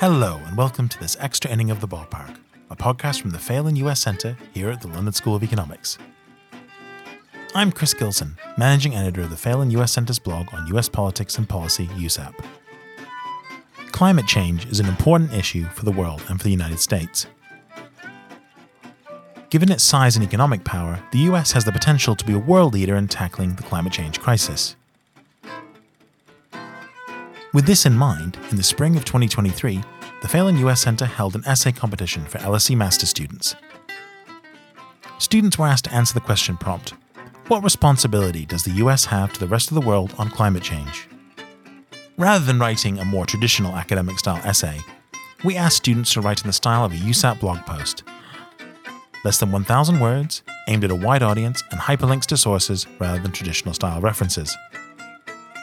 Hello, and welcome to this extra inning of the ballpark, a podcast from the Phelan US Centre here at the London School of Economics. I'm Chris Gilson, managing editor of the Phelan US Centre's blog on US politics and policy, USAPP. Climate change is an important issue for the world and for the United States. Given its size and economic power, the US has the potential to be a world leader in tackling the climate change crisis. With this in mind, in the spring of 2023, the Phelan US Centre held an essay competition for LSE master students. Students were asked to answer the question prompt What responsibility does the US have to the rest of the world on climate change? Rather than writing a more traditional academic style essay, we asked students to write in the style of a USAPP blog post. Less than 1,000 words, aimed at a wide audience, and hyperlinks to sources rather than traditional style references.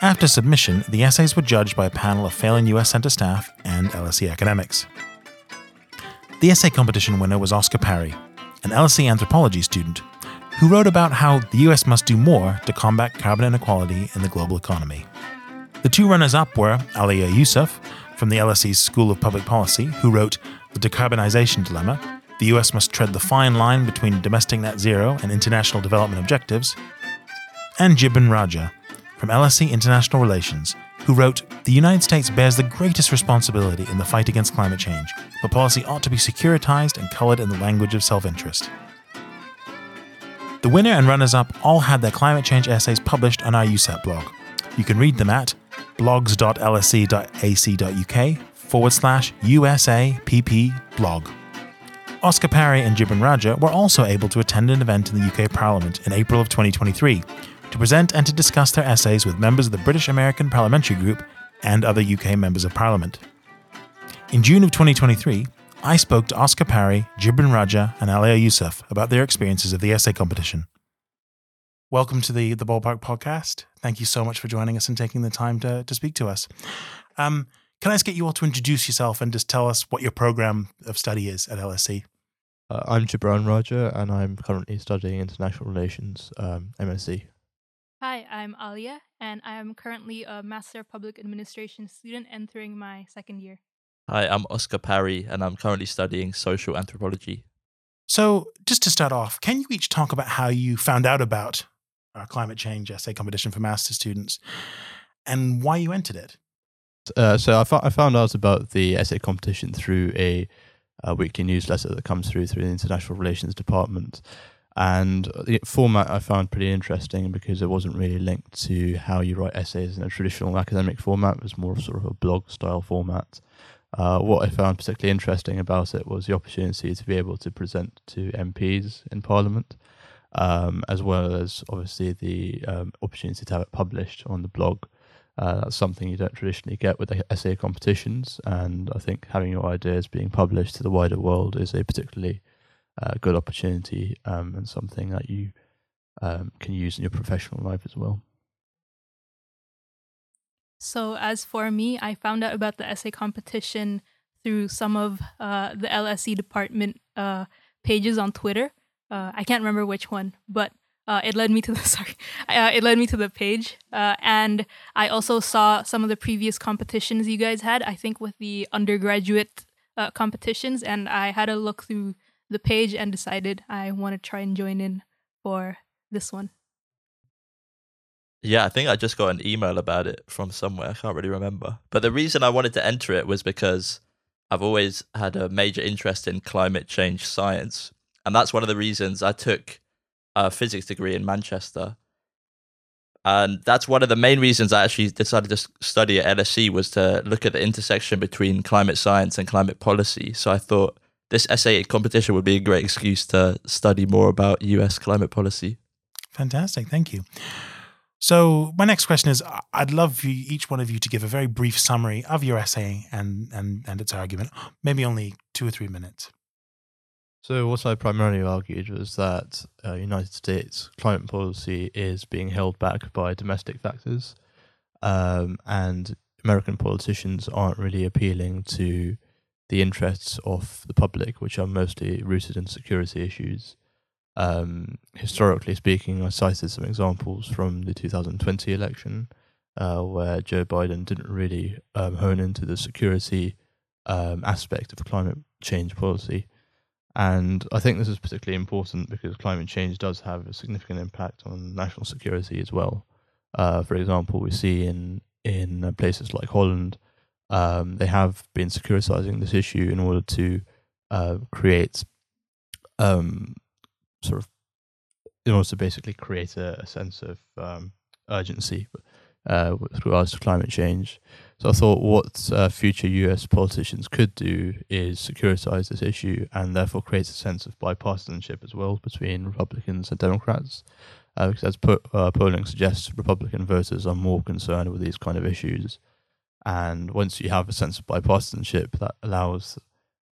After submission, the essays were judged by a panel of Phelan US Centre staff and LSE academics. The essay competition winner was Oscar Parry, an LSE anthropology student, who wrote about how the US must do more to combat carbon inequality in the global economy. The two runners up were Alia Yusuf from the LSE's School of Public Policy, who wrote The Decarbonization Dilemma The US must tread the fine line between domestic net zero and international development objectives, and Jibran Raja from LSE International Relations, who wrote The United States bears the greatest responsibility in the fight against climate change, but policy ought to be securitized and colored in the language of self interest. The winner and runners up all had their climate change essays published on our USAPP blog. You can read them at blogs.lse.ac.uk forward slash USAPP blog. Oscar Parry and Jibran Raja were also able to attend an event in the UK Parliament in April of 2023 to present and to discuss their essays with members of the British American Parliamentary Group and other UK members of Parliament. In June of 2023, I spoke to Oscar Parry, Jibran Raja, and Alia Yusuf about their experiences of the essay competition. Welcome to the the Ballpark podcast. Thank you so much for joining us and taking the time to, to speak to us. Um, can I just get you all to introduce yourself and just tell us what your program of study is at LSE? Uh, I'm Jibran Raja, and I'm currently studying international relations, um, MSc. Hi, I'm Alia, and I am currently a Master of Public Administration student entering my second year. Hi, I'm Oscar Parry, and I'm currently studying social anthropology. So, just to start off, can you each talk about how you found out about our climate change essay competition for master students and why you entered it? Uh, so I, fo- I found out about the essay competition through a, a weekly newsletter that comes through through the international relations department, and the format I found pretty interesting because it wasn't really linked to how you write essays in a traditional academic format. It was more sort of a blog style format. Uh, what I found particularly interesting about it was the opportunity to be able to present to MPs in Parliament, um, as well as obviously the um, opportunity to have it published on the blog. Uh, that's something you don't traditionally get with the essay competitions, and I think having your ideas being published to the wider world is a particularly uh, good opportunity um, and something that you um, can use in your professional life as well. So, as for me, I found out about the essay competition through some of uh, the LSE department uh, pages on Twitter. Uh, I can't remember which one, but uh, it led me to the sorry, uh, it led me to the page, uh, and I also saw some of the previous competitions you guys had. I think with the undergraduate competitions, and I had a look through the page and decided I want to try and join in for this one. Yeah, I think I just got an email about it from somewhere. I can't really remember. But the reason I wanted to enter it was because I've always had a major interest in climate change science. And that's one of the reasons I took a physics degree in Manchester. And that's one of the main reasons I actually decided to study at LSE was to look at the intersection between climate science and climate policy. So I thought this essay competition would be a great excuse to study more about US climate policy. Fantastic. Thank you. So, my next question is I'd love you, each one of you to give a very brief summary of your essay and, and, and its argument, maybe only two or three minutes. So, what I primarily argued was that uh, United States climate policy is being held back by domestic factors, um, and American politicians aren't really appealing to the interests of the public, which are mostly rooted in security issues. Um, historically speaking, I cited some examples from the 2020 election, uh, where Joe Biden didn't really um, hone into the security um, aspect of climate change policy. And I think this is particularly important because climate change does have a significant impact on national security as well. Uh, for example, we see in in places like Holland, um, they have been securitizing this issue in order to uh, create um, sort of in order to basically create a, a sense of um, urgency uh, with regards to climate change. So I thought what uh, future US politicians could do is securitize this issue and therefore create a sense of bipartisanship as well between Republicans and Democrats. Uh, because as po- uh, polling suggests, Republican voters are more concerned with these kind of issues. And once you have a sense of bipartisanship, that allows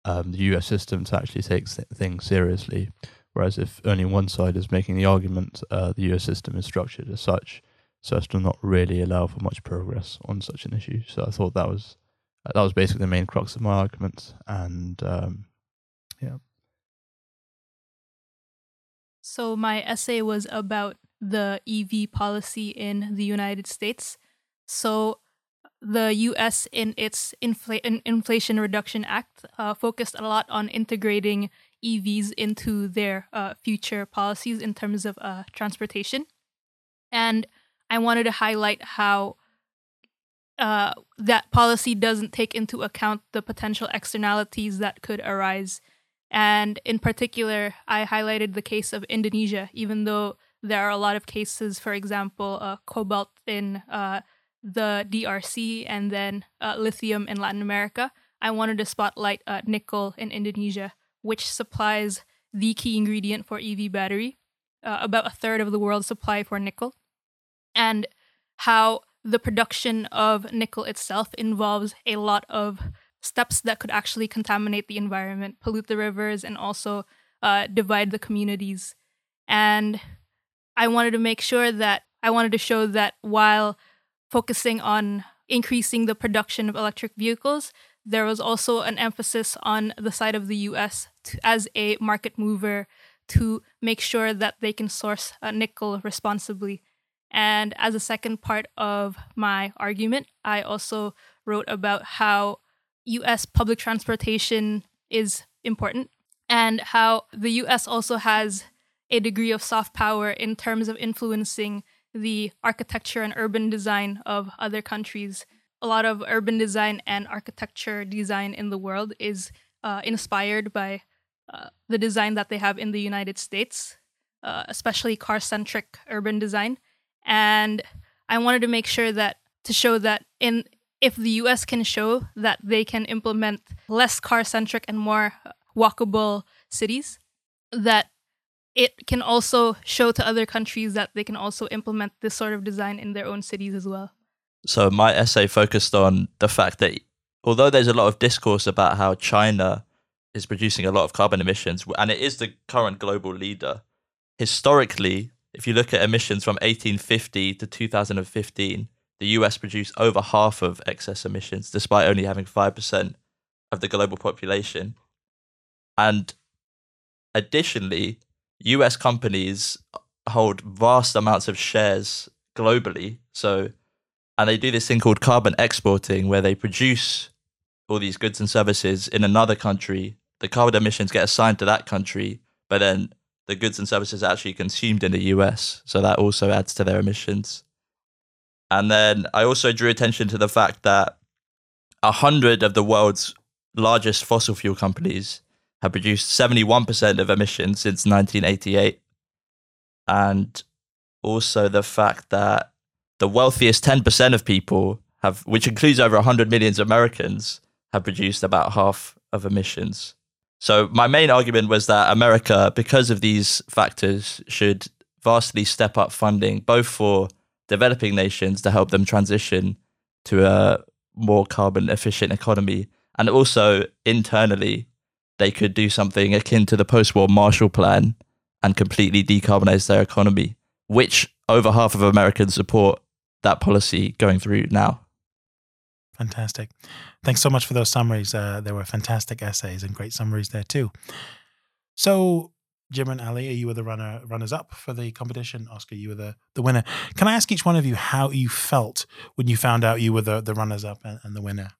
um, the US system to actually take things seriously. Whereas if only one side is making the argument, uh, the US system is structured as such so as to not really allow for much progress on such an issue. So I thought that was that was basically the main crux of my argument, and um, yeah. So my essay was about the EV policy in the United States. So the U.S. in its Infl- Inflation Reduction Act uh, focused a lot on integrating EVs into their uh, future policies in terms of uh, transportation, and I wanted to highlight how uh, that policy doesn't take into account the potential externalities that could arise. And in particular, I highlighted the case of Indonesia, even though there are a lot of cases, for example, uh, cobalt in uh, the DRC and then uh, lithium in Latin America. I wanted to spotlight uh, nickel in Indonesia, which supplies the key ingredient for EV battery, uh, about a third of the world's supply for nickel and how the production of nickel itself involves a lot of steps that could actually contaminate the environment, pollute the rivers, and also uh, divide the communities. And I wanted to make sure that I wanted to show that while focusing on increasing the production of electric vehicles, there was also an emphasis on the side of the US to, as a market mover to make sure that they can source nickel responsibly. And as a second part of my argument, I also wrote about how US public transportation is important and how the US also has a degree of soft power in terms of influencing the architecture and urban design of other countries. A lot of urban design and architecture design in the world is uh, inspired by uh, the design that they have in the United States, uh, especially car centric urban design and I wanted to make sure that to show that in if the US can show that they can implement less car centric and more walkable cities, that it can also show to other countries that they can also implement this sort of design in their own cities as well. So, my essay focused on the fact that although there's a lot of discourse about how China is producing a lot of carbon emissions and it is the current global leader, historically, if you look at emissions from 1850 to 2015, the US produced over half of excess emissions, despite only having 5% of the global population. And additionally, US companies hold vast amounts of shares globally. So, and they do this thing called carbon exporting, where they produce all these goods and services in another country. The carbon emissions get assigned to that country, but then the goods and services actually consumed in the US. So that also adds to their emissions. And then I also drew attention to the fact that a hundred of the world's largest fossil fuel companies have produced 71% of emissions since 1988. And also the fact that the wealthiest 10% of people have, which includes over 100 million Americans, have produced about half of emissions. So my main argument was that America, because of these factors, should vastly step up funding both for developing nations to help them transition to a more carbon efficient economy and also internally they could do something akin to the post-war Marshall Plan and completely decarbonize their economy, which over half of Americans support that policy going through now. Fantastic. Thanks so much for those summaries. Uh, there were fantastic essays and great summaries there too. So, Jim and Ali, you were the runner runners up for the competition. Oscar, you were the, the winner. Can I ask each one of you how you felt when you found out you were the, the runners up and, and the winner?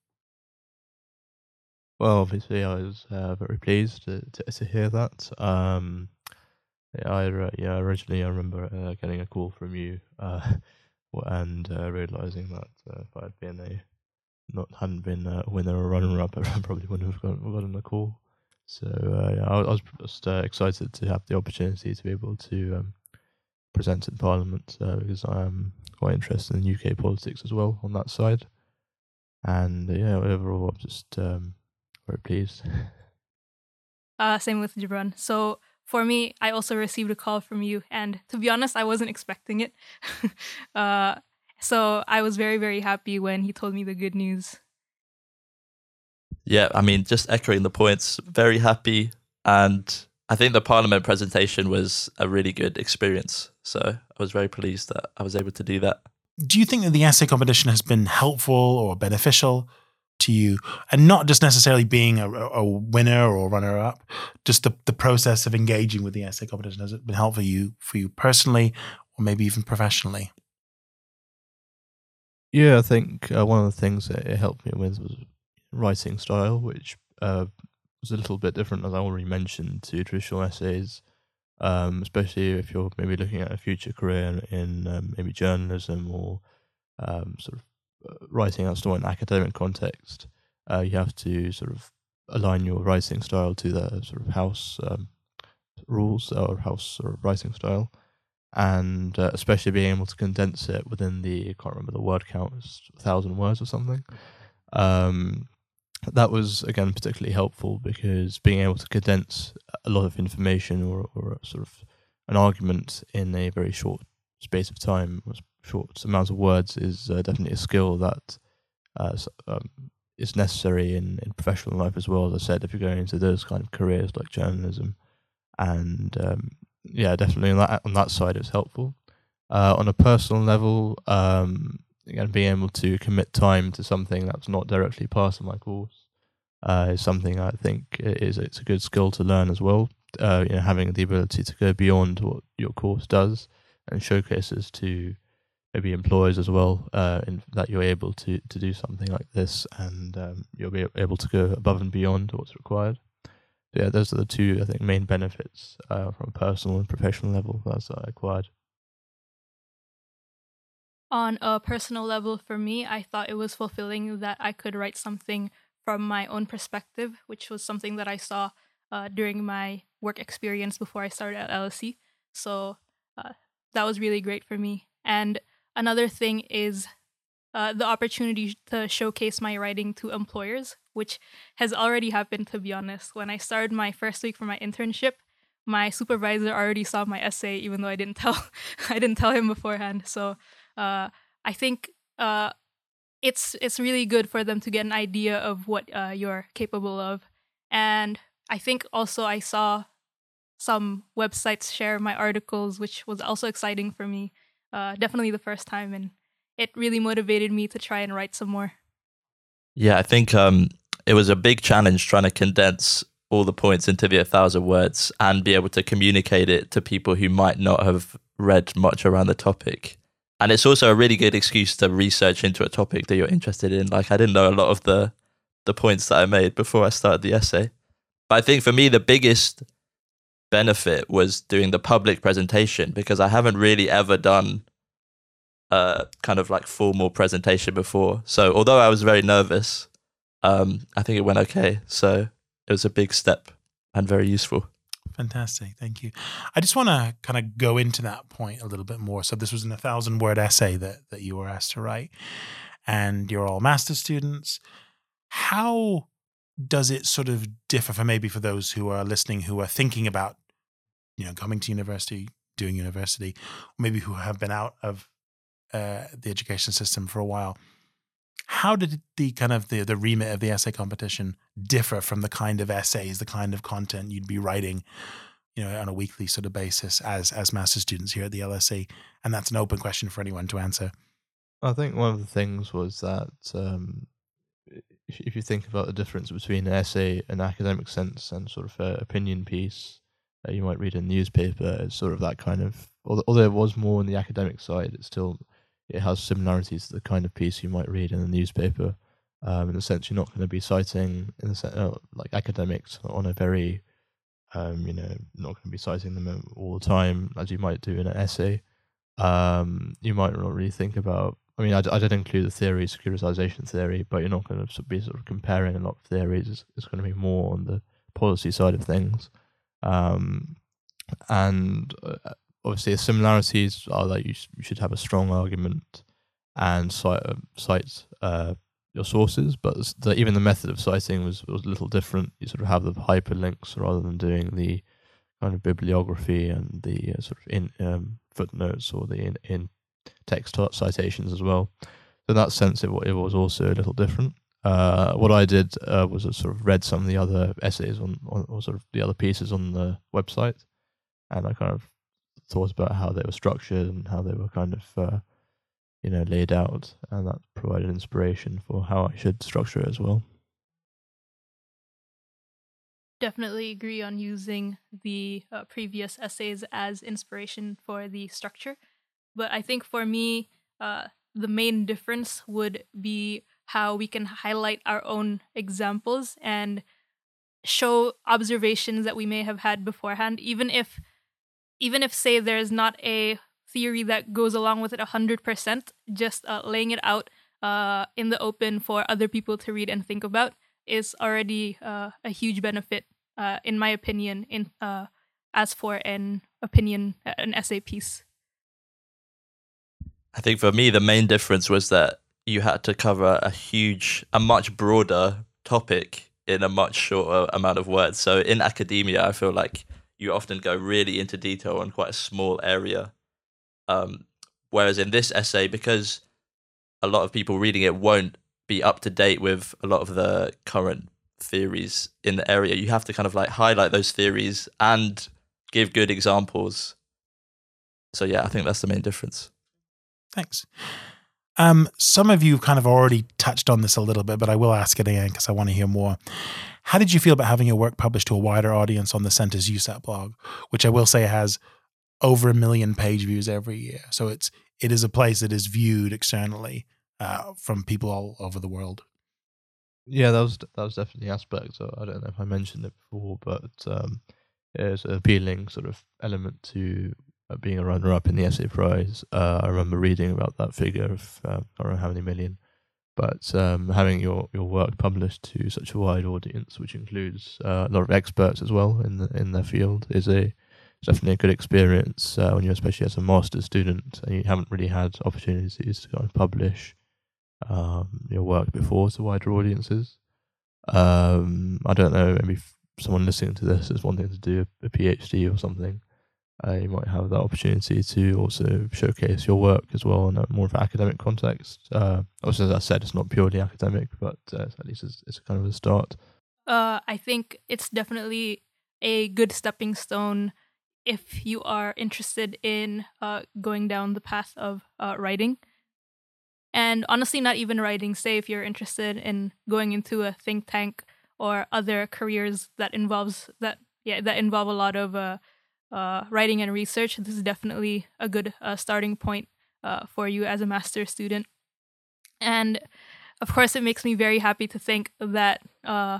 Well, obviously, I was uh, very pleased to, to, to hear that. Um, I yeah, originally I remember uh, getting a call from you uh, and uh, realizing that uh, if I'd been a not hadn't been a winner or runner up, I probably wouldn't have gotten, gotten a call. So yeah, I, I was just excited to have the opportunity to be able to um, present in Parliament because I am quite interested in UK politics as well on that side. And yeah, overall, I'm just um, very pleased. Uh, same with Jibran. So for me, I also received a call from you, and to be honest, I wasn't expecting it. uh, so I was very, very happy when he told me the good news. Yeah, I mean, just echoing the points, very happy. And I think the Parliament presentation was a really good experience. So I was very pleased that I was able to do that. Do you think that the essay competition has been helpful or beneficial to you and not just necessarily being a, a winner or runner up just the, the process of engaging with the essay competition. Has it been helpful for you for you personally or maybe even professionally? Yeah i think uh, one of the things that it helped me with was writing style which uh, was a little bit different as i already mentioned to traditional essays. Um, especially if you're maybe looking at a future career in um, maybe journalism or um, sort of writing out story in an academic context, uh, you have to sort of align your writing style to the sort of house um, rules or house of writing style, and uh, especially being able to condense it within the I can't remember the word count, a thousand words or something. Um, that was again particularly helpful because being able to condense a lot of information or, or sort of an argument in a very short space of time was short amounts of words is uh, definitely a skill that uh, um, is necessary in, in professional life as well. As I said, if you're going into those kind of careers like journalism, and um, yeah, definitely on that on that side, it's helpful. Uh, on a personal level, um, being able to commit time to something that's not directly part of my course uh, is something I think is it's a good skill to learn as well. Uh, you know, having the ability to go beyond what your course does and showcases to maybe employers as well, uh, in that you're able to to do something like this, and um, you'll be able to go above and beyond what's required. So yeah, those are the two I think main benefits uh, from a personal and professional level that's acquired. On a personal level, for me, I thought it was fulfilling that I could write something from my own perspective, which was something that I saw uh, during my work experience before I started at LSE. So uh, that was really great for me. And Another thing is uh, the opportunity to showcase my writing to employers, which has already happened, to be honest. When I started my first week for my internship, my supervisor already saw my essay, even though I didn't tell I didn't tell him beforehand. So uh, I think uh, it's it's really good for them to get an idea of what uh, you're capable of, and I think also I saw some websites share my articles, which was also exciting for me uh, definitely the first time, and it really motivated me to try and write some more. Yeah, I think um, it was a big challenge trying to condense all the points into the 1,000 words and be able to communicate it to people who might not have read much around the topic. And it's also a really good excuse to research into a topic that you're interested in. Like I didn't know a lot of the the points that I made before I started the essay. But I think for me the biggest benefit was doing the public presentation because I haven't really ever done a kind of like formal presentation before. So although I was very nervous, um, I think it went okay. So it was a big step and very useful. Fantastic. Thank you. I just want to kind of go into that point a little bit more. So this was an a thousand word essay that that you were asked to write, and you're all master students. How does it sort of differ for maybe for those who are listening who are thinking about you know, coming to university, doing university, or maybe who have been out of uh, the education system for a while. How did the kind of the, the remit of the essay competition differ from the kind of essays, the kind of content you'd be writing, you know, on a weekly sort of basis as as master students here at the LSE? And that's an open question for anyone to answer. I think one of the things was that um, if you think about the difference between an essay, an academic sense, and sort of opinion piece, uh, you might read in the newspaper. It's sort of that kind of although, although it was more on the academic side, it still it has similarities to the kind of piece you might read in the newspaper. Um, in the sense, you're not going to be citing in the sense, uh, like academics on a very, um, you know, not going to be citing them all the time as you might do in an essay. Um, you might not really think about. I mean, I, I did include the theory, securitization theory, but you're not going to be sort of comparing a lot of theories. It's, it's going to be more on the policy side of things. Um, and uh, obviously, the similarities are that you, you should have a strong argument and cite, uh, cite uh, your sources, but the, even the method of citing was, was a little different. You sort of have the hyperlinks rather than doing the kind of bibliography and the uh, sort of in um, footnotes or the in, in text citations as well. So in that sense, it, it was also a little different. Uh, what I did uh, was I sort of read some of the other essays on, on, or sort of the other pieces on the website, and I kind of thought about how they were structured and how they were kind of uh, you know laid out, and that provided inspiration for how I should structure it as well. Definitely agree on using the uh, previous essays as inspiration for the structure, but I think for me, uh, the main difference would be how we can highlight our own examples and show observations that we may have had beforehand even if even if say there's not a theory that goes along with it 100% just uh, laying it out uh, in the open for other people to read and think about is already uh, a huge benefit uh, in my opinion in uh, as for an opinion an essay piece. I think for me the main difference was that you had to cover a huge, a much broader topic in a much shorter amount of words. So in academia, I feel like you often go really into detail on quite a small area. Um, whereas in this essay, because a lot of people reading it won't be up to date with a lot of the current theories in the area, you have to kind of like highlight those theories and give good examples. So yeah, I think that's the main difference. Thanks. Um, some of you kind of already touched on this a little bit, but I will ask it again because I want to hear more. How did you feel about having your work published to a wider audience on the Center's USAPP blog, which I will say has over a million page views every year? So it's it is a place that is viewed externally uh, from people all over the world. Yeah, that was that was definitely aspect. So I don't know if I mentioned it before, but um, it's an appealing sort of element to uh, being a runner-up in the essay prize. Uh, I remember reading about that figure of uh, I don't know how many million, but um, having your, your work published to such a wide audience, which includes uh, a lot of experts as well in the, in their field, is a definitely a good experience uh, when you're especially as a master's student and you haven't really had opportunities to publish um, your work before to wider audiences. Um, I don't know, maybe someone listening to this is wanting to do a PhD or something uh, you might have that opportunity to also showcase your work as well in a more of an academic context. Uh, also, as I said, it's not purely academic, but uh, at least it's, it's kind of a start. Uh, I think it's definitely a good stepping stone if you are interested in uh, going down the path of uh, writing. And honestly, not even writing, say if you're interested in going into a think tank or other careers that involves that yeah that involve a lot of uh, uh, writing and research, this is definitely a good uh, starting point uh, for you as a master's student. And of course, it makes me very happy to think that uh,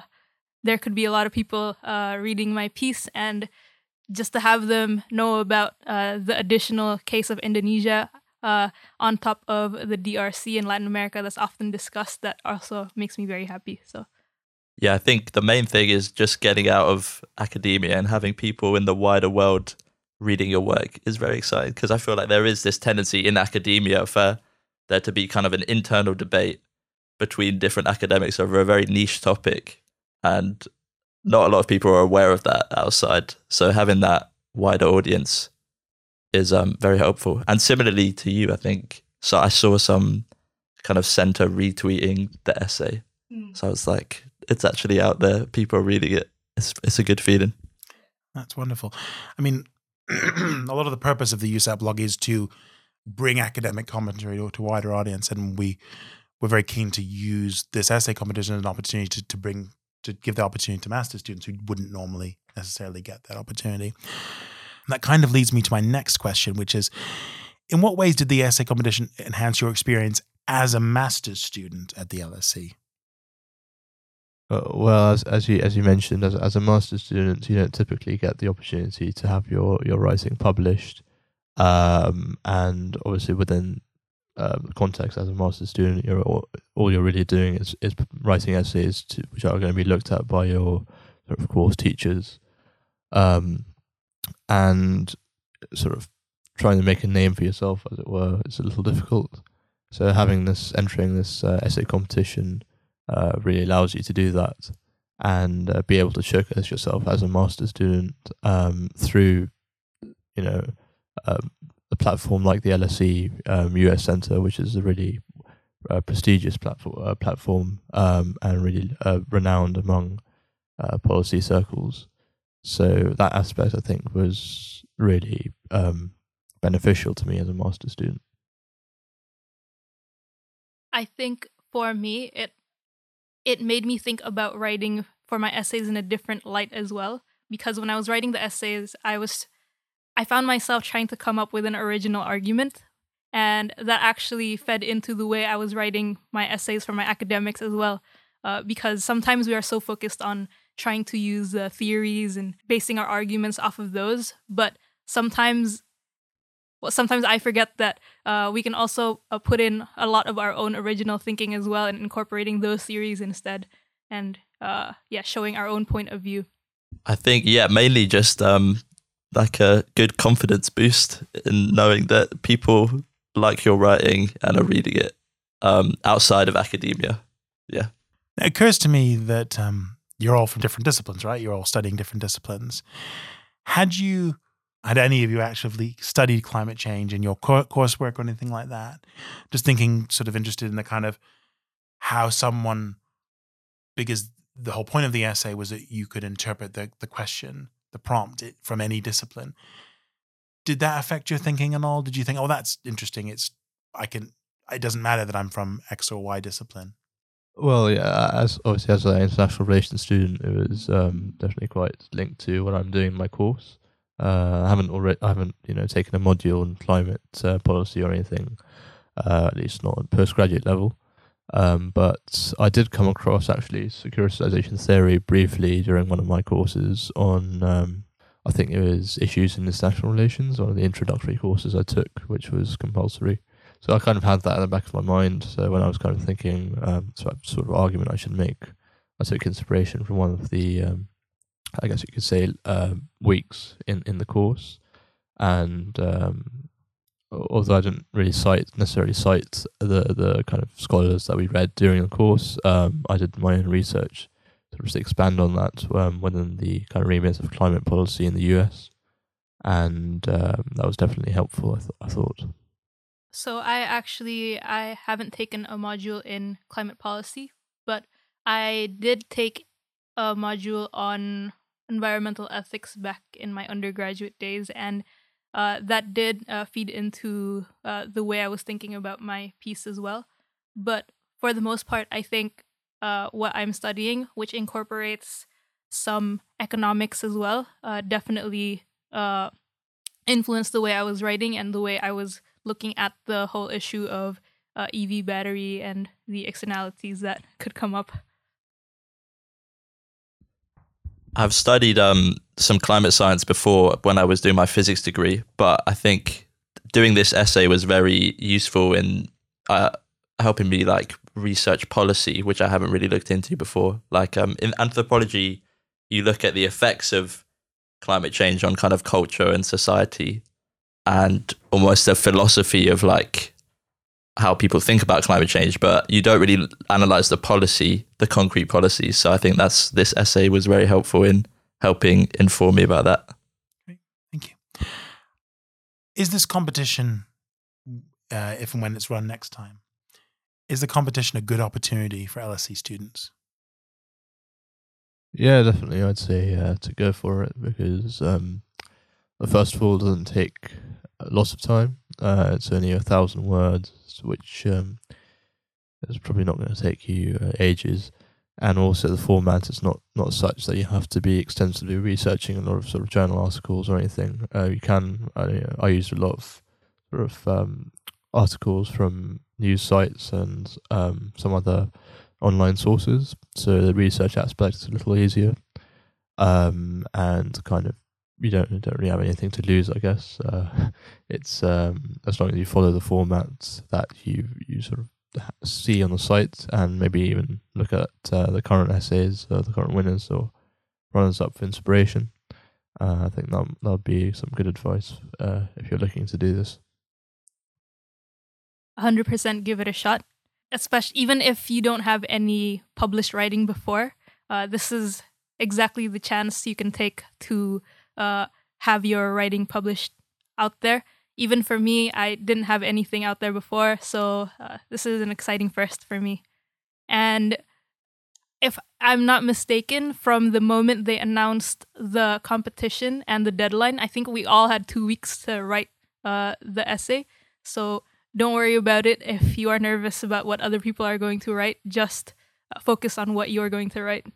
there could be a lot of people uh, reading my piece and just to have them know about uh, the additional case of Indonesia on top of the DRC in Latin America that's often discussed, that also makes me very happy. So yeah, I think the main thing is just getting out of academia and having people in the wider world reading your work is very exciting because I feel like there is this tendency in academia for there to be kind of an internal debate between different academics over a very niche topic and not a lot of people are aware of that outside. So having that wider audience is um, very helpful. And similarly to you, I think so I saw some kind of center retweeting the essay. Mm. So I was like, it's actually out there. People are reading it. It's it's a good feeling. That's wonderful. I mean, a lot of the purpose of the USAPP blog is to bring academic commentary to, a wider audience, and we we're very keen to use this essay competition as an opportunity to, to bring to give the opportunity to master students who wouldn't normally necessarily get that opportunity. And that kind of leads me to my next question, which is in what ways did the essay competition enhance your experience as a master's student at the LSE? Uh, well, as as you as you mentioned, as as a master's student, you don't typically get the opportunity to have your your writing published, um, and obviously within um, context as a master's student, you're all, all you're really doing is is writing essays to, which are going to be looked at by your sort of course teachers, um, and sort of trying to make a name for yourself, as it were, it's a little difficult. So having this entering this uh, essay competition uh, really allows you to do that and uh, be able to showcase yourself as a master student um, through, you know, um, a platform like the LSE um, US Center, which is a really uh, prestigious platform, uh, platform um, and really uh, renowned among uh, policy circles. So that aspect, I think, was really um, beneficial to me as a master student. I think for me, it it made me think about writing for my essays in a different light as well. Because when I was writing the essays, I was I found myself trying to come up with an original argument. And that actually fed into the way I was writing my essays for my academics as well. Uh, because sometimes we are so focused on trying to use uh, theories and basing our arguments off of those. But sometimes well, sometimes I forget that uh, we can also uh, put in a lot of our own original thinking as well and incorporating those theories instead and uh, yeah showing our own point of view. I think yeah mainly just um, like a good confidence boost in knowing that people like your writing and are reading it um, outside of academia. Yeah. It occurs to me that um, you're all from different disciplines right? You're all studying different disciplines. Had you had any of you actually studied climate change in your coursework or anything like that? Just thinking, sort of interested in the kind of how someone, because the whole point of the essay was that you could interpret the, the question, the prompt from any discipline. Did that affect your thinking at all? Did you think, oh, that's interesting? It's, I can, it doesn't matter that I'm from X or Y discipline. Well, yeah, as obviously as an international relations student, it was um, definitely quite linked to what I'm doing in my course. Uh, I haven't already, I haven't, you know, taken a module on climate uh, policy or anything, uh, at least not at postgraduate level. Um, but I did come across actually securitization theory briefly during one of my courses on, um, I think it was issues in international relations, one of the introductory courses I took, which was compulsory. So I kind of had that in the back of my mind. So when I was kind of thinking, um, sort of, sort of argument I should make, I took inspiration from one of the um, I guess you could say, uh, weeks in, in the course. And um, although I didn't really cite necessarily cite the the kind of scholars that we read during the course, um, I did my own research to just expand on that um, within the kind of remit of climate policy in the US, and um, that was definitely helpful. I, th- I thought. So I actually I haven't taken a module in climate policy, but I did take a module on environmental ethics back in my undergraduate days, and uh, that did uh, feed into uh, the way I was thinking about my piece as well. But for the most part, I think uh, what I'm studying, which incorporates some economics as well, uh, definitely uh, influenced the way I was writing and the way I was looking at the whole issue of EV battery and the externalities that could come up. I've studied um, some climate science before when I was doing my physics degree, but I think doing this essay was very useful in uh, helping me like research policy, which I haven't really looked into before. Like um, in anthropology, you look at the effects of climate change on kind of culture and society, and almost a philosophy of like how people think about climate change, but you don't really analyze the policy, the concrete policies. So I think that's this essay was very helpful in helping inform me about that. Great. Thank you. Is this competition, uh, if and when it's run next time, is the competition a good opportunity for LSE students? Yeah, definitely. I'd say uh, to go for it because um, first of all, it doesn't take lots of time. Uh, it's only a thousand words, which um, is probably not going to take you uh, ages. and also the format is not not such that you have to be extensively researching a lot of sort of journal articles or anything. Uh, you can. I, I used a lot of sort of um, articles from news sites and um, some other online sources, so the research aspect is a little easier, um, and kind of you don't don't really have anything to lose, I guess. Uh, it's um, as long as you follow the format that you you sort of see on the site, and maybe even look at uh, the current essays or the current winners or runners up for inspiration. Uh, I think that that would be some good advice uh, if you're looking to do this. 100% give it a shot especially even if you don't have any published writing before uh, this is exactly the chance you can take to uh, have your writing published out there even for me i didn't have anything out there before so uh, this is an exciting first for me and if i'm not mistaken from the moment they announced the competition and the deadline i think we all had two weeks to write uh, the essay so don't worry about it if you are nervous about what other people are going to write. Just uh, focus on what you're going to write.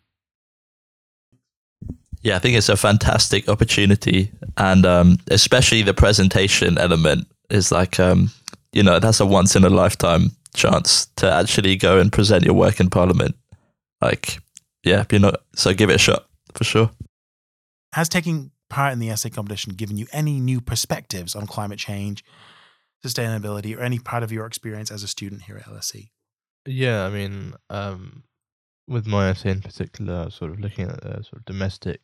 Yeah, I think it's a fantastic opportunity, and um, especially the presentation element is like, um, you know, that's a once in a lifetime chance to actually go and present your work in Parliament. Like, yeah, you know, so give it a shot for sure. Has taking part in the essay competition given you any new perspectives on climate change sustainability or any part of your experience as a student here at LSE? Yeah, I mean, um, with my essay in particular, sort of looking at the sort of domestic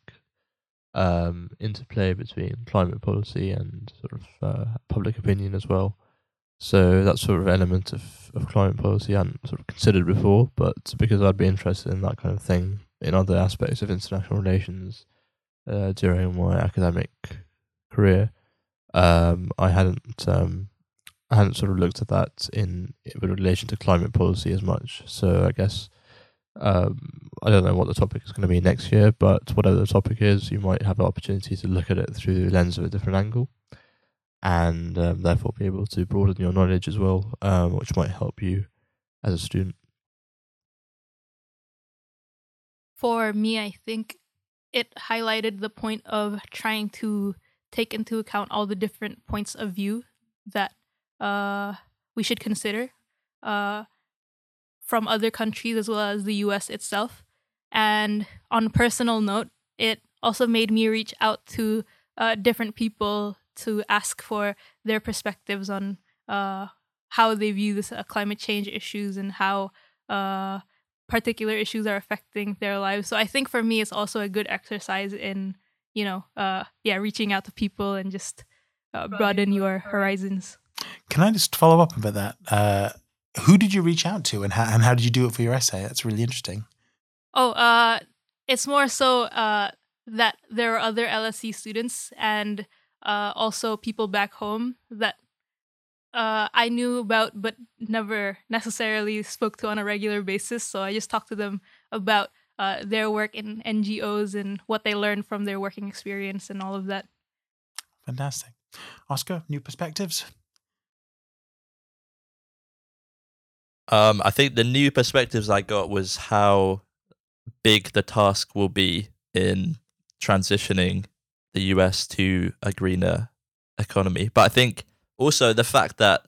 um, interplay between climate policy and sort of uh, public opinion as well. So that sort of element of, of climate policy I hadn't sort of considered before, but because I'd be interested in that kind of thing in other aspects of international relations uh, during my academic career, um, I hadn't um, I hadn't sort of looked at that in, in relation to climate policy as much. So I guess um, I don't know what the topic is going to be next year, but whatever the topic is, you might have the opportunity to look at it through the lens of a different angle, and um, therefore be able to broaden your knowledge as well, um, which might help you as a student. For me, I think it highlighted the point of trying to take into account all the different points of view that uh, we should consider uh, from other countries as well as the US itself. And on a personal note, it also made me reach out to uh, different people to ask for their perspectives on uh, how they view this uh, climate change issues and how uh, particular issues are affecting their lives. So I think for me, it's also a good exercise in, you know, uh, yeah, reaching out to people and just uh, broaden your horizons. Can I just follow up about that? Who did you reach out to, and how and how did you do it for your essay? That's really interesting. Oh, uh, it's more so uh, that there are other LSE students and uh, also people back home that uh, I knew about but never necessarily spoke to on a regular basis. So I just talked to them about uh, their work in NGOs and what they learned from their working experience and all of that. Fantastic. Oscar, new perspectives? Um, I think the new perspectives I got was how big the task will be in transitioning the US to a greener economy. But I think also the fact that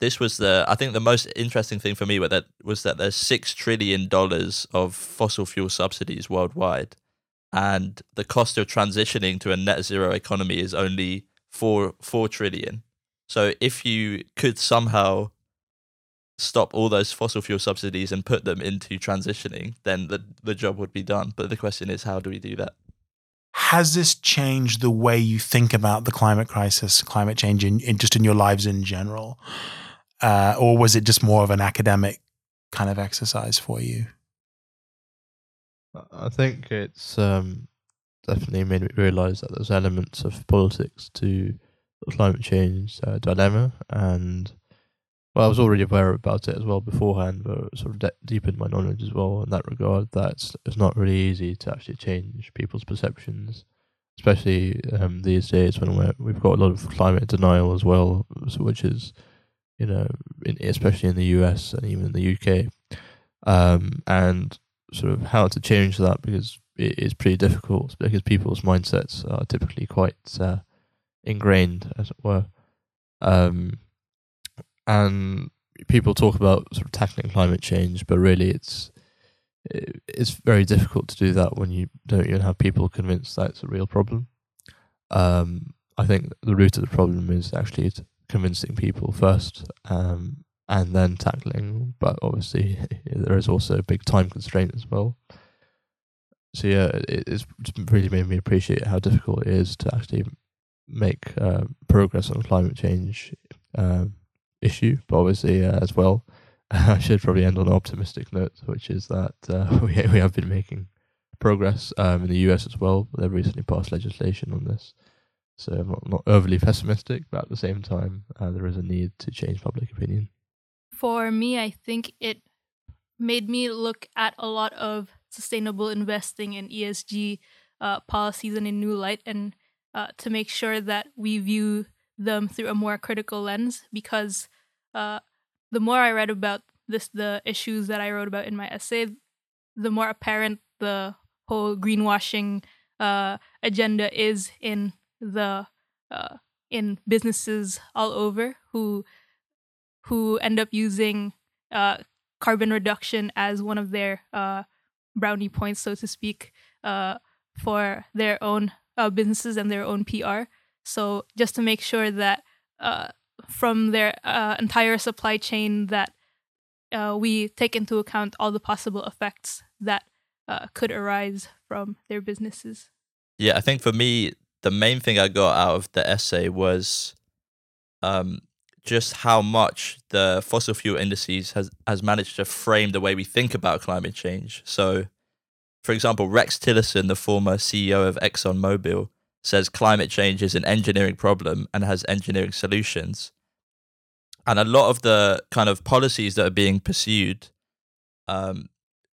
this was the I think the most interesting thing for me was that was that there's six trillion dollars of fossil fuel subsidies worldwide, and the cost of transitioning to a net zero economy is only four four trillion. So if you could somehow stop all those fossil fuel subsidies and put them into transitioning, then the, the job would be done. But the question is, how do we do that? Has this changed the way you think about the climate crisis, climate change, in, in just in your lives in general? Uh, or was it just more of an academic kind of exercise for you? I think it's um, definitely made me realize that there's elements of politics to the climate change uh, dilemma and well, I was already aware about it as well beforehand, but sort of de- deepened my knowledge as well in that regard. That it's, it's not really easy to actually change people's perceptions, especially um, these days when we're, we've got a lot of climate denial as well, which is, you know, in, especially in the US and even in the UK. um, and sort of how to change that because it is pretty difficult because people's mindsets are typically quite uh, ingrained, as it were. Um, and people talk about sort of tackling climate change, but really it's it's very difficult to do that when you don't even have people convinced that it's a real problem. Um, I think the root of the problem is actually convincing people first, um, and then tackling. But obviously, there is also a big time constraint as well. So yeah, it, it's really made me appreciate how difficult it is to actually make uh, progress on climate change um, issue. But obviously, uh, as well, I should probably end on an optimistic note, which is that uh, we we have been making progress um, in the US as well. They've recently passed legislation on this. So I'm not, not overly pessimistic, but at the same time, uh, there is a need to change public opinion. For me, I think it made me look at a lot of sustainable investing and ESG uh, policies in a new light and uh, to make sure that we view them through a more critical lens because uh, the more I read about this, the issues that I wrote about in my essay, the more apparent the whole greenwashing uh, agenda is in the uh, in businesses all over who who end up using uh, carbon reduction as one of their uh, brownie points, so to speak, uh, for their own uh, businesses and their own PR. So just to make sure that uh, from their uh, entire supply chain that uh, we take into account all the possible effects that uh, could arise from their businesses. Yeah, I think for me, the main thing I got out of the essay was um, just how much the fossil fuel indices has, has managed to frame the way we think about climate change. So, for example, Rex Tillerson, the former CEO of ExxonMobil, says climate change is an engineering problem and has engineering solutions. And a lot of the kind of policies that are being pursued um,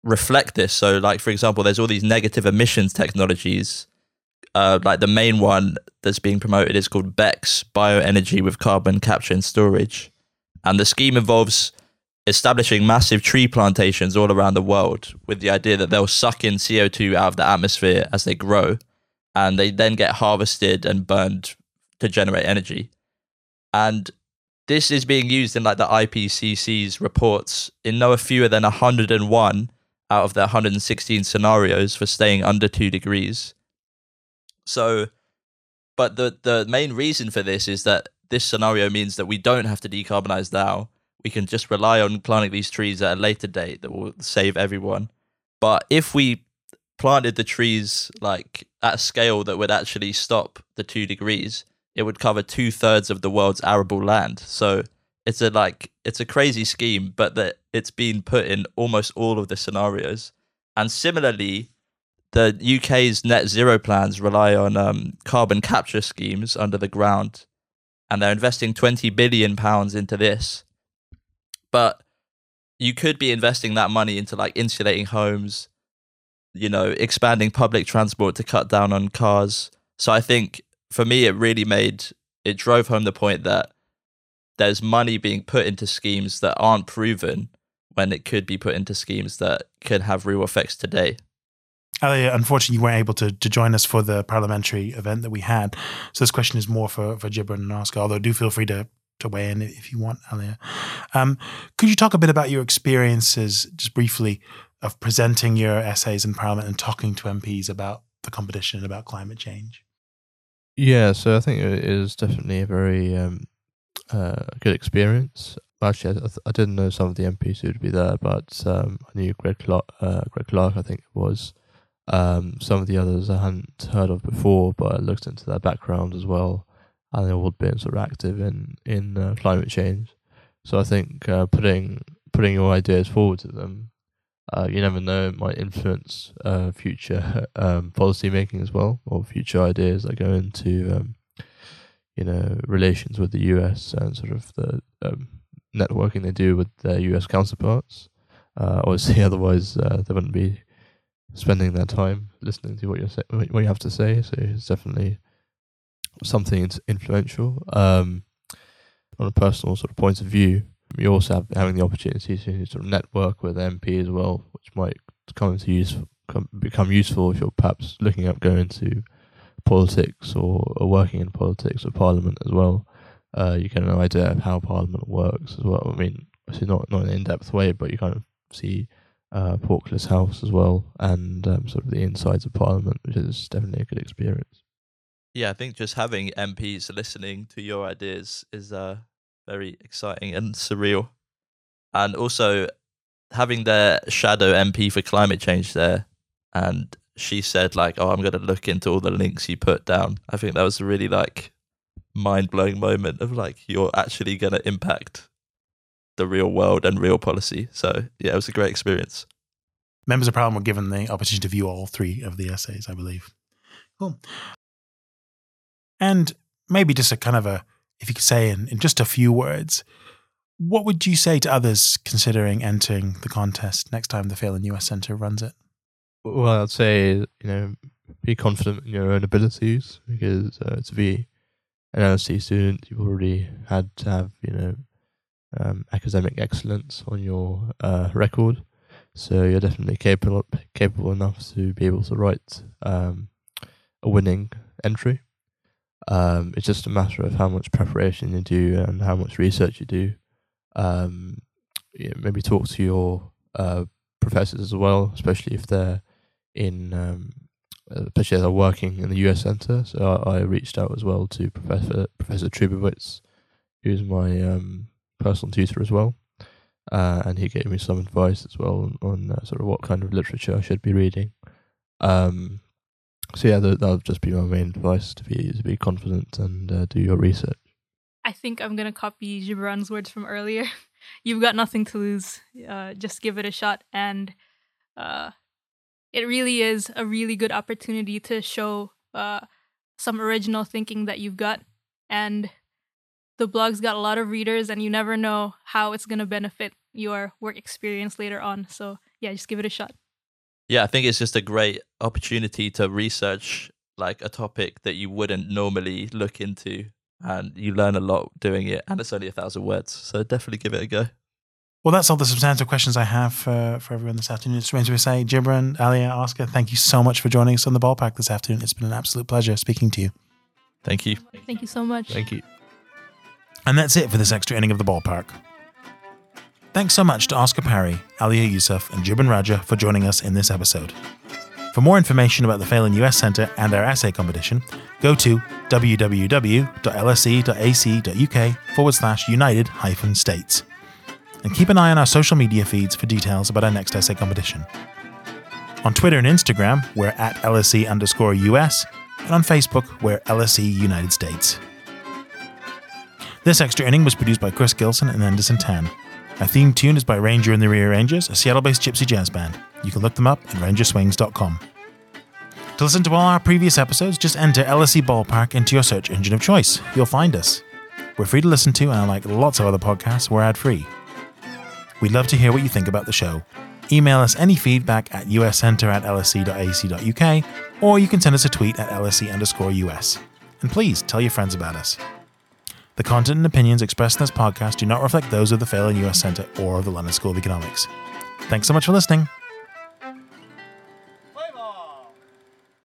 reflect this. So, like, for example, there's all these negative emissions technologies uh, like the main one that's being promoted is called BECCS Bioenergy with Carbon Capture and Storage. And the scheme involves establishing massive tree plantations all around the world with the idea that they'll suck in CO2 out of the atmosphere as they grow. And they then get harvested and burned to generate energy. And this is being used in like the IPCC's reports in no fewer than 101 out of their 116 scenarios for staying under two degrees. So, but the the main reason for this is that this scenario means that we don't have to decarbonize now. We can just rely on planting these trees at a later date that will save everyone. But if we planted the trees like at a scale that would actually stop the two degrees, it would cover two thirds of the world's arable land. So it's a like it's a crazy scheme, but that it's been put in almost all of the scenarios. And similarly, the UK's net zero plans rely on um, carbon capture schemes under the ground, and they're investing 20 billion pounds into this. But you could be investing that money into like insulating homes, you know, expanding public transport to cut down on cars. So I think for me, it really made it drove home the point that there's money being put into schemes that aren't proven when it could be put into schemes that could have real effects today. Alia, unfortunately, you weren't able to, to join us for the parliamentary event that we had. So this question is more for, for Jibran and Oscar, although do feel free to, to weigh in if you want, Alia. Um, could you talk a bit about your experiences, just briefly, of presenting your essays in Parliament and talking to MPs about the competition and about climate change? Yeah, so I think it is definitely a very um, uh, good experience. Actually, I, I, didn't know some of the MPs who'd be there, but um, I knew Greg Clark, uh, Greg Clark, I think it was, um, some of the others I hadn't heard of before, but I looked into their background as well, and they've all been sort of active in in uh, climate change. So I think uh, putting putting your ideas forward to them, uh, you never know, it might influence uh, future um, policy making as well, or future ideas that go into um, you know relations with the US and sort of the um, networking they do with their US counterparts. Uh, obviously, otherwise uh, they wouldn't be spending their time listening to what you say, what you have to say. So it's definitely something influential. Um, on a personal sort of point of view, you also have having the opportunity to sort of network with MP as well, which might come to use come, become useful if you're perhaps looking at going to politics or, or working in politics or Parliament as well. Uh, you get an idea of how Parliament works as well. I mean, obviously not not in an in-depth way, but you kind of see uh, Portcullis House as well, and um, sort of the insides of Parliament, which is definitely a good experience. Yeah, I think just having MPs listening to your ideas is uh, very exciting and surreal, and also having their shadow MP for climate change there, and she said like, "Oh, I'm going to look into all the links you put down." I think that was a really like mind blowing moment of like you're actually going to impact the real world and real policy. So yeah, it was a great experience. Members of Parliament were given the opportunity to view all three of the essays, I believe. Cool. And maybe just a kind of a, if you could say in, in just a few words, what would you say to others considering entering the contest next time the Phelan US Centre runs it? Well, I'd say, you know, be confident in your own abilities because uh, to be an LSE student, you've already had to have, you know, um, academic excellence on your uh, record. So you're definitely capable capable enough to be able to write um, a winning entry. Um, it's just a matter of how much preparation you do and how much research you do. Um, maybe talk to your uh, professors as well, especially if they're in, um, especially as I'm working in the US Center. So I, I reached out as well to Professor Professor Trubowitz, who's my um, personal tutor as well. Uh, and he gave me some advice as well on, on uh, sort of what kind of literature I should be reading. Um, so yeah, that would just be my main advice to be to be confident and uh, do your research. I think I'm gonna copy Jibran's words from earlier. You've got nothing to lose. Uh, just give it a shot, and uh, it really is a really good opportunity to show uh, some original thinking that you've got, and the blog's got a lot of readers and you never know how it's to benefit your work experience later on. So, yeah, just give it a shot. Yeah, I think it's just a great opportunity to research like a topic that you wouldn't normally look into and you learn a lot doing it and it's only a thousand words. So, definitely give it a go. Well, that's all the substantive questions I have for, for everyone this afternoon. it's just to say, Jibran, Alia, Oscar, thank you so much for joining us on the ballpark this afternoon. It's been an absolute pleasure speaking to you. Thank you. Thank you so much. Thank you. And that's it for this extra inning of the ballpark. Thanks so much to Oscar Parry, Alia Yusuf, and Jibran Raja for joining us in this episode. For more information about the Phelan US Centre and our essay competition, go to www.lse.ac.uk forward slash united hyphen states. And keep an eye on our social media feeds for details about our next essay competition. On Twitter and Instagram, we're at LSE underscore US, and on Facebook, we're LSE United States. This extra inning was produced by Chris Gilson and Anderson Tan. Our theme tune is by Ranger and the Rearrangers, a Seattle based gypsy jazz band. You can look them up at rangerswings.com. To listen to all our previous episodes, just enter LSE Ballpark into your search engine of choice. You'll find us. We're free to listen to, and unlike lots of other podcasts, we're ad free. We'd love to hear what you think about the show. Email us any feedback at uscenter at lse.ac.uk, or you can send us a tweet at lse underscore us. And please tell your friends about us. The content and opinions expressed in this podcast do not reflect those of the Phelan US Centre or of the London School of Economics. Thanks so much for listening.